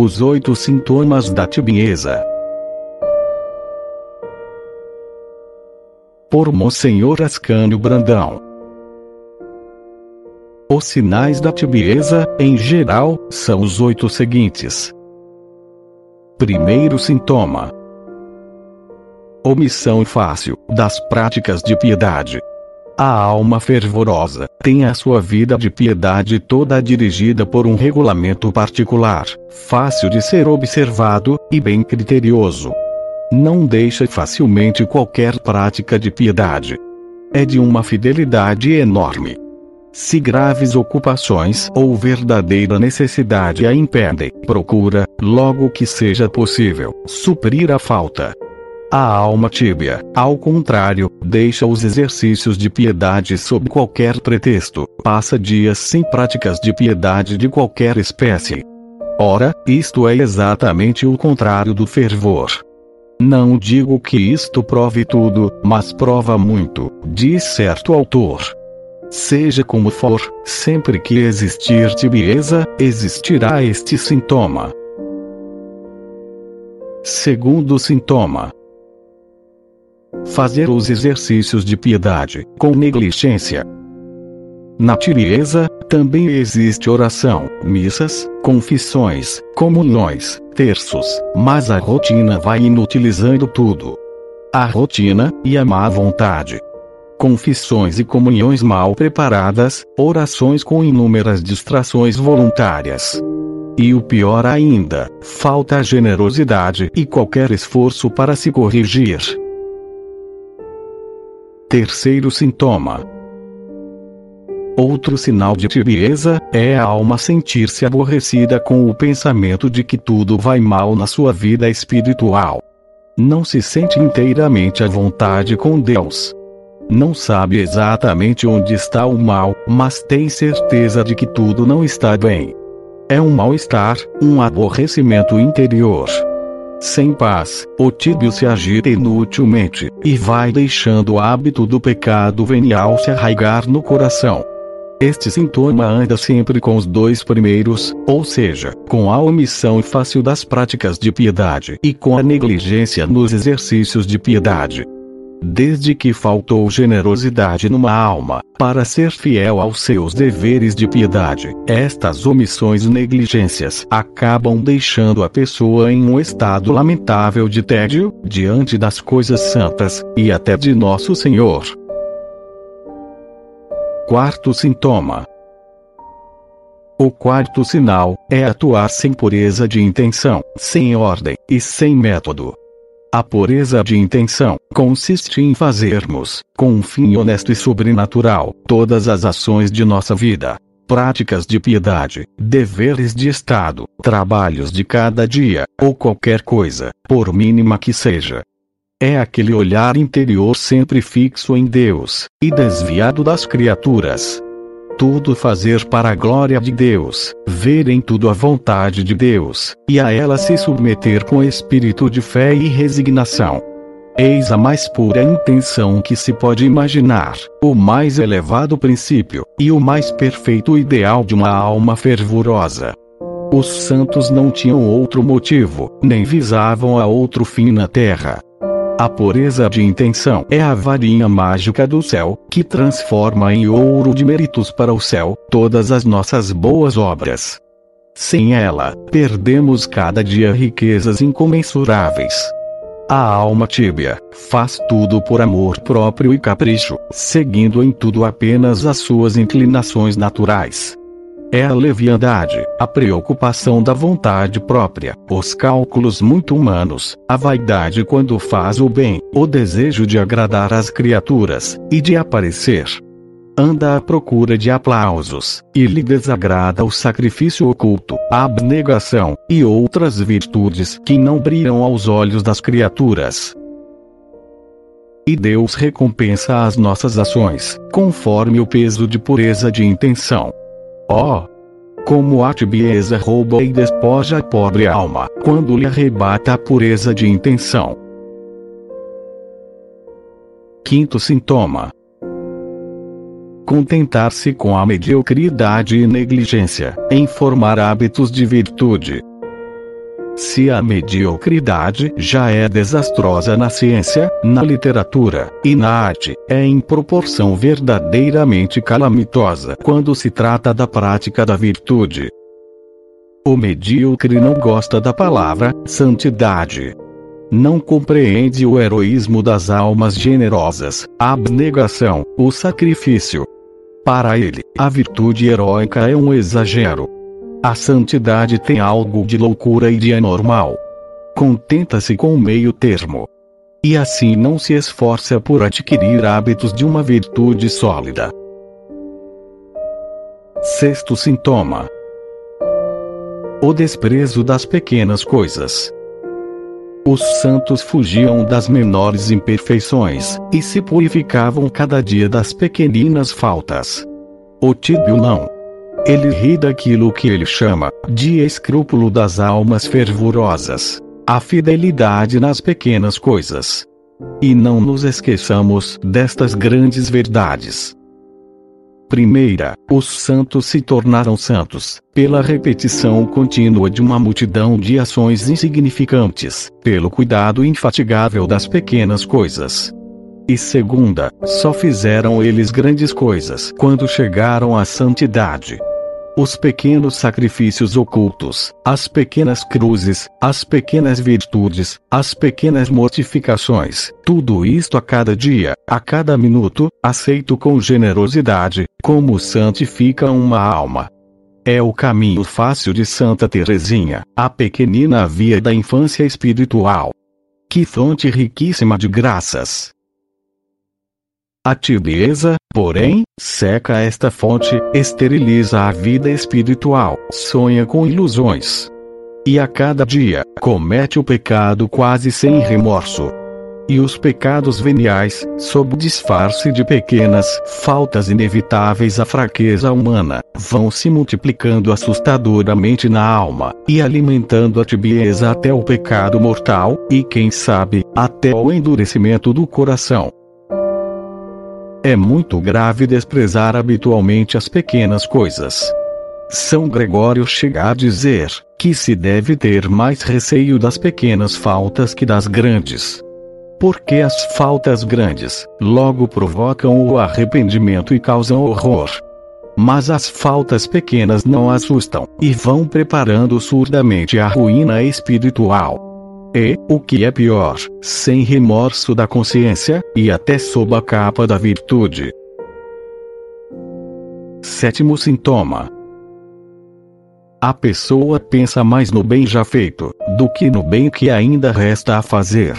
Os oito sintomas da tibieza. Por Monsenhor Ascânio Brandão. Os sinais da tibieza, em geral, são os oito seguintes. Primeiro sintoma: omissão fácil das práticas de piedade. A alma fervorosa tem a sua vida de piedade toda dirigida por um regulamento particular, fácil de ser observado e bem criterioso. Não deixa facilmente qualquer prática de piedade. É de uma fidelidade enorme. Se graves ocupações ou verdadeira necessidade a impedem, procura, logo que seja possível, suprir a falta. A alma tíbia, ao contrário, deixa os exercícios de piedade sob qualquer pretexto, passa dias sem práticas de piedade de qualquer espécie. Ora, isto é exatamente o contrário do fervor. Não digo que isto prove tudo, mas prova muito, diz certo autor. Seja como for, sempre que existir tibieza, existirá este sintoma. Segundo sintoma: fazer os exercícios de piedade, com negligência. Na tibieza, também existe oração, missas, confissões, comunhões, terços, mas a rotina vai inutilizando tudo. A rotina, e a má vontade. Confissões e comunhões mal preparadas, orações com inúmeras distrações voluntárias. E o pior ainda, falta generosidade e qualquer esforço para se corrigir. Terceiro sintoma. Outro sinal de tibieza é a alma sentir-se aborrecida com o pensamento de que tudo vai mal na sua vida espiritual. Não se sente inteiramente à vontade com Deus. Não sabe exatamente onde está o mal, mas tem certeza de que tudo não está bem. É um mal-estar, um aborrecimento interior. Sem paz, o tíbio se agita inutilmente, e vai deixando o hábito do pecado venial se arraigar no coração. Este sintoma anda sempre com os dois primeiros, ou seja, com a omissão fácil das práticas de piedade e com a negligência nos exercícios de piedade. Desde que faltou generosidade numa alma, para ser fiel aos seus deveres de piedade, estas omissões e negligências acabam deixando a pessoa em um estado lamentável de tédio, diante das coisas santas, e até de Nosso Senhor. Quarto sintoma. O quarto sinal é atuar sem pureza de intenção, sem ordem e sem método. A pureza de intenção consiste em fazermos, com um fim honesto e sobrenatural, todas as ações de nossa vida, práticas de piedade, deveres de Estado, trabalhos de cada dia, ou qualquer coisa, por mínima que seja. É aquele olhar interior sempre fixo em Deus, e desviado das criaturas, tudo fazer para a glória de Deus, ver em tudo a vontade de Deus, e a ela se submeter com espírito de fé e resignação. Eis a mais pura intenção que se pode imaginar, o mais elevado princípio, e o mais perfeito ideal de uma alma fervorosa. Os santos não tinham outro motivo, nem visavam a outro fim na terra, a pureza de intenção é a varinha mágica do céu, que transforma em ouro de méritos para o céu todas as nossas boas obras. Sem ela, perdemos cada dia riquezas incomensuráveis. A alma tíbia faz tudo por amor próprio e capricho, seguindo em tudo apenas as suas inclinações naturais. É a leviandade, a preocupação da vontade própria, os cálculos muito humanos, a vaidade quando faz o bem, o desejo de agradar as criaturas, e de aparecer. Anda à procura de aplausos, e lhe desagrada o sacrifício oculto, a abnegação, e outras virtudes que não brilham aos olhos das criaturas. E Deus recompensa as nossas ações, conforme o peso de pureza de intenção. Oh! Como a tibieza rouba e despoja a pobre alma, quando lhe arrebata a pureza de intenção. Quinto sintoma: contentar-se com a mediocridade e negligência em formar hábitos de virtude. Se a mediocridade já é desastrosa na ciência, na literatura e na arte, é em proporção verdadeiramente calamitosa quando se trata da prática da virtude. O medíocre não gosta da palavra santidade. Não compreende o heroísmo das almas generosas, a abnegação, o sacrifício. Para ele, a virtude heróica é um exagero. A santidade tem algo de loucura e de anormal. Contenta-se com o meio termo. E assim não se esforça por adquirir hábitos de uma virtude sólida. Sexto sintoma: o desprezo das pequenas coisas. Os santos fugiam das menores imperfeições, e se purificavam cada dia das pequeninas faltas. O tíbio não. Ele ri daquilo que ele chama de escrúpulo das almas fervorosas. A fidelidade nas pequenas coisas. E não nos esqueçamos destas grandes verdades. Primeira, os santos se tornaram santos, pela repetição contínua de uma multidão de ações insignificantes, pelo cuidado infatigável das pequenas coisas. E segunda, só fizeram eles grandes coisas quando chegaram à santidade os pequenos sacrifícios ocultos, as pequenas cruzes, as pequenas virtudes, as pequenas mortificações, tudo isto a cada dia, a cada minuto, aceito com generosidade, como santifica uma alma. É o caminho fácil de Santa Teresinha, a pequenina via da infância espiritual. Que fonte riquíssima de graças! A tibieza, porém, seca esta fonte, esteriliza a vida espiritual, sonha com ilusões. E a cada dia, comete o pecado quase sem remorso. E os pecados veniais, sob disfarce de pequenas faltas inevitáveis à fraqueza humana, vão se multiplicando assustadoramente na alma, e alimentando a tibieza até o pecado mortal, e quem sabe, até o endurecimento do coração. É muito grave desprezar habitualmente as pequenas coisas. São Gregório chega a dizer que se deve ter mais receio das pequenas faltas que das grandes. Porque as faltas grandes logo provocam o arrependimento e causam horror. Mas as faltas pequenas não assustam e vão preparando surdamente a ruína espiritual. E, o que é pior, sem remorso da consciência, e até sob a capa da virtude. Sétimo sintoma: a pessoa pensa mais no bem já feito, do que no bem que ainda resta a fazer.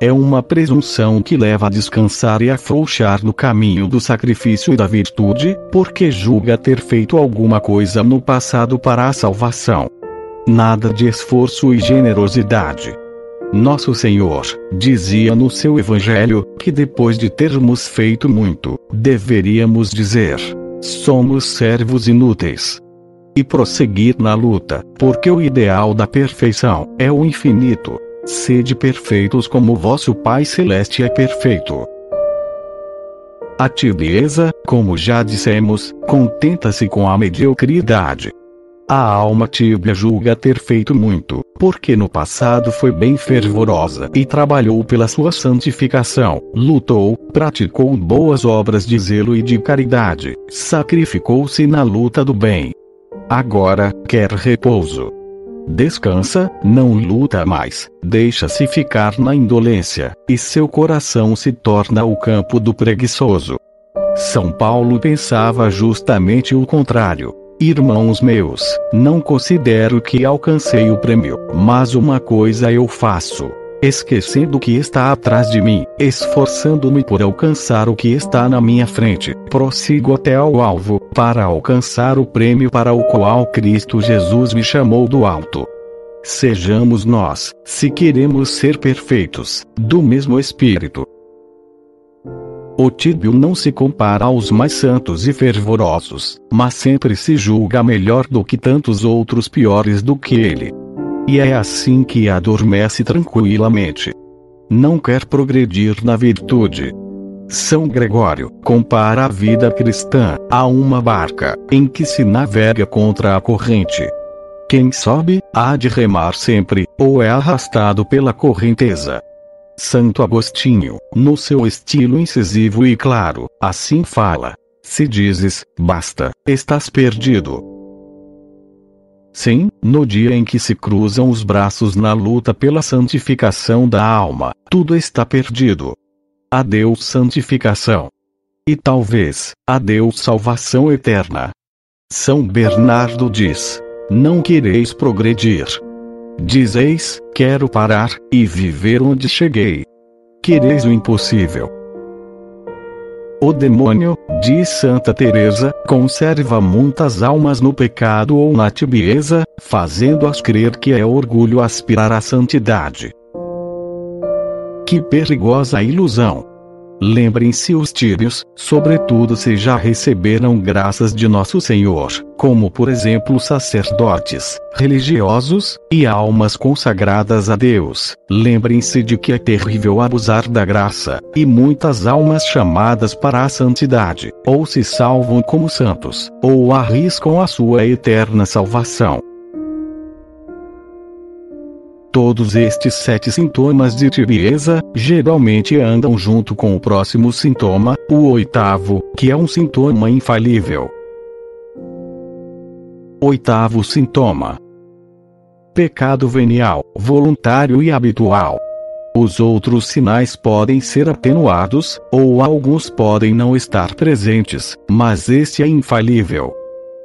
É uma presunção que leva a descansar e afrouxar no caminho do sacrifício e da virtude, porque julga ter feito alguma coisa no passado para a salvação. Nada de esforço e generosidade. Nosso Senhor dizia no seu Evangelho que depois de termos feito muito, deveríamos dizer: somos servos inúteis. E prosseguir na luta, porque o ideal da perfeição é o infinito. Sede perfeitos como vosso Pai Celeste é perfeito. A tibieza, como já dissemos, contenta-se com a mediocridade, a alma tíbia julga ter feito muito, porque no passado foi bem fervorosa e trabalhou pela sua santificação, lutou, praticou boas obras de zelo e de caridade, sacrificou-se na luta do bem. Agora, quer repouso. Descansa, não luta mais, deixa-se ficar na indolência, e seu coração se torna o campo do preguiçoso. São Paulo pensava justamente o contrário. Irmãos meus, não considero que alcancei o prêmio, mas uma coisa eu faço. Esquecendo o que está atrás de mim, esforçando-me por alcançar o que está na minha frente, prossigo até ao alvo, para alcançar o prêmio para o qual Cristo Jesus me chamou do alto. Sejamos nós, se queremos ser perfeitos, do mesmo Espírito, o tíbio não se compara aos mais santos e fervorosos, mas sempre se julga melhor do que tantos outros piores do que ele. E é assim que adormece tranquilamente. não quer progredir na virtude. São Gregório compara a vida cristã a uma barca em que se navega contra a corrente. Quem sobe, há de remar sempre, ou é arrastado pela correnteza. Santo Agostinho, no seu estilo incisivo e claro, assim fala: Se dizes, basta, estás perdido. Sim, no dia em que se cruzam os braços na luta pela santificação da alma, tudo está perdido. Adeus santificação. E talvez, adeus salvação eterna. São Bernardo diz: Não quereis progredir. Dizeis, quero parar, e viver onde cheguei. Quereis o impossível. O demônio, diz Santa Teresa, conserva muitas almas no pecado ou na tibieza, fazendo-as crer que é orgulho aspirar à santidade. Que perigosa ilusão! Lembrem-se os tíbios, sobretudo se já receberam graças de Nosso Senhor, como por exemplo sacerdotes, religiosos, e almas consagradas a Deus. Lembrem-se de que é terrível abusar da graça, e muitas almas chamadas para a santidade, ou se salvam como santos, ou arriscam a sua eterna salvação. Todos estes sete sintomas de tibieza, geralmente andam junto com o próximo sintoma, o oitavo, que é um sintoma infalível. Oitavo sintoma: pecado venial, voluntário e habitual. Os outros sinais podem ser atenuados, ou alguns podem não estar presentes, mas este é infalível.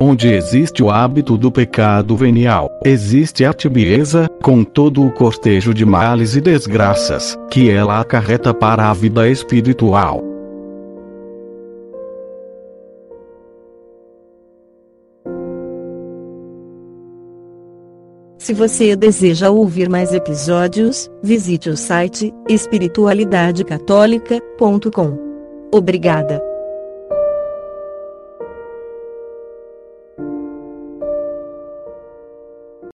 Onde existe o hábito do pecado venial, existe a tibieza, com todo o cortejo de males e desgraças, que ela acarreta para a vida espiritual. Se você deseja ouvir mais episódios, visite o site espiritualidadecatólica.com. Obrigada.